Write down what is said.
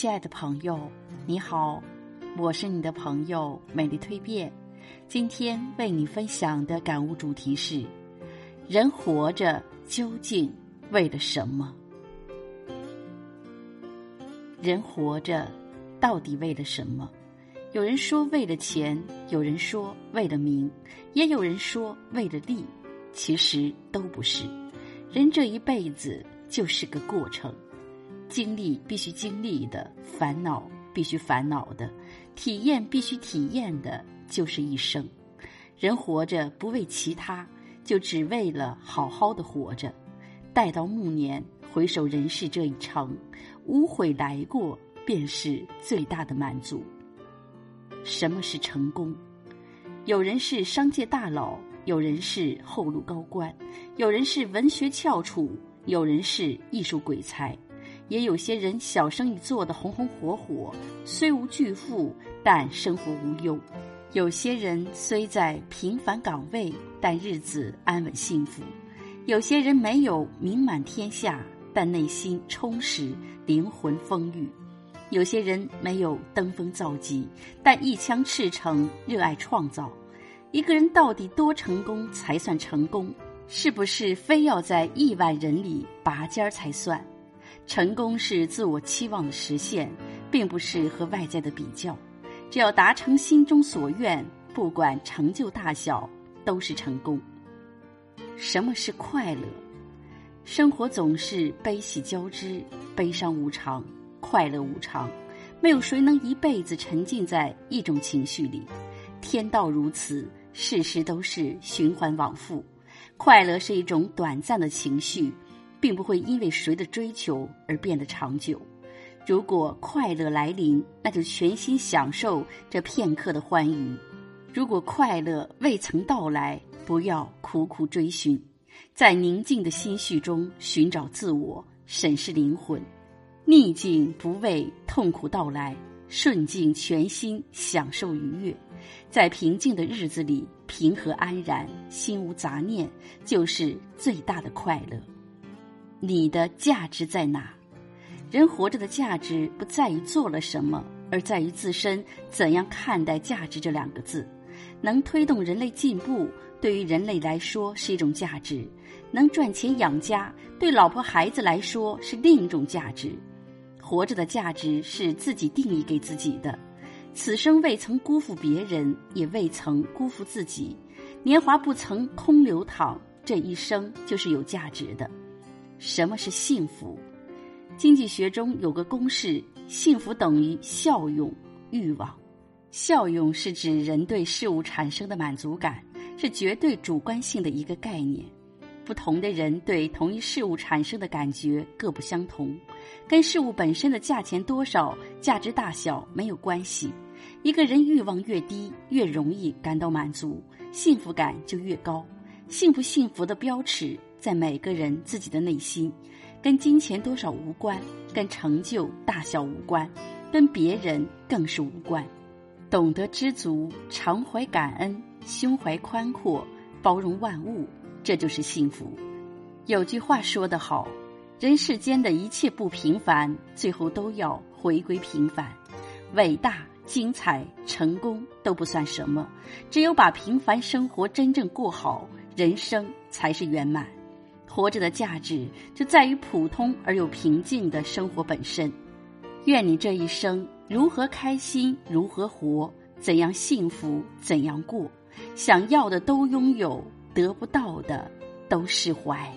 亲爱的朋友，你好，我是你的朋友美丽蜕变。今天为你分享的感悟主题是：人活着究竟为了什么？人活着到底为了什么？有人说为了钱，有人说为了名，也有人说为了利。其实都不是。人这一辈子就是个过程。经历必须经历的，烦恼必须烦恼的，体验必须体验的，就是一生。人活着不为其他，就只为了好好的活着。待到暮年，回首人世这一程，无悔来过，便是最大的满足。什么是成功？有人是商界大佬，有人是后路高官，有人是文学翘楚，有人是艺术鬼才。也有些人小生意做得红红火火，虽无巨富，但生活无忧；有些人虽在平凡岗位，但日子安稳幸福；有些人没有名满天下，但内心充实，灵魂丰裕；有些人没有登峰造极，但一腔赤诚，热爱创造。一个人到底多成功才算成功？是不是非要在亿万人里拔尖儿才算？成功是自我期望的实现，并不是和外在的比较。只要达成心中所愿，不管成就大小，都是成功。什么是快乐？生活总是悲喜交织，悲伤无常，快乐无常。没有谁能一辈子沉浸在一种情绪里。天道如此，事事都是循环往复。快乐是一种短暂的情绪。并不会因为谁的追求而变得长久。如果快乐来临，那就全心享受这片刻的欢愉；如果快乐未曾到来，不要苦苦追寻，在宁静的心绪中寻找自我，审视灵魂。逆境不畏痛苦到来，顺境全心享受愉悦。在平静的日子里，平和安然，心无杂念，就是最大的快乐。你的价值在哪？人活着的价值不在于做了什么，而在于自身怎样看待“价值”这两个字。能推动人类进步，对于人类来说是一种价值；能赚钱养家，对老婆孩子来说是另一种价值。活着的价值是自己定义给自己的。此生未曾辜负别人，也未曾辜负自己。年华不曾空流淌，这一生就是有价值的。什么是幸福？经济学中有个公式：幸福等于效用欲望。效用是指人对事物产生的满足感，是绝对主观性的一个概念。不同的人对同一事物产生的感觉各不相同，跟事物本身的价钱多少、价值大小没有关系。一个人欲望越低，越容易感到满足，幸福感就越高。幸不幸福的标尺。在每个人自己的内心，跟金钱多少无关，跟成就大小无关，跟别人更是无关。懂得知足，常怀感恩，胸怀宽阔，包容万物，这就是幸福。有句话说得好：人世间的一切不平凡，最后都要回归平凡。伟大、精彩、成功都不算什么，只有把平凡生活真正过好，人生才是圆满。活着的价值就在于普通而又平静的生活本身。愿你这一生如何开心，如何活，怎样幸福，怎样过，想要的都拥有，得不到的都释怀。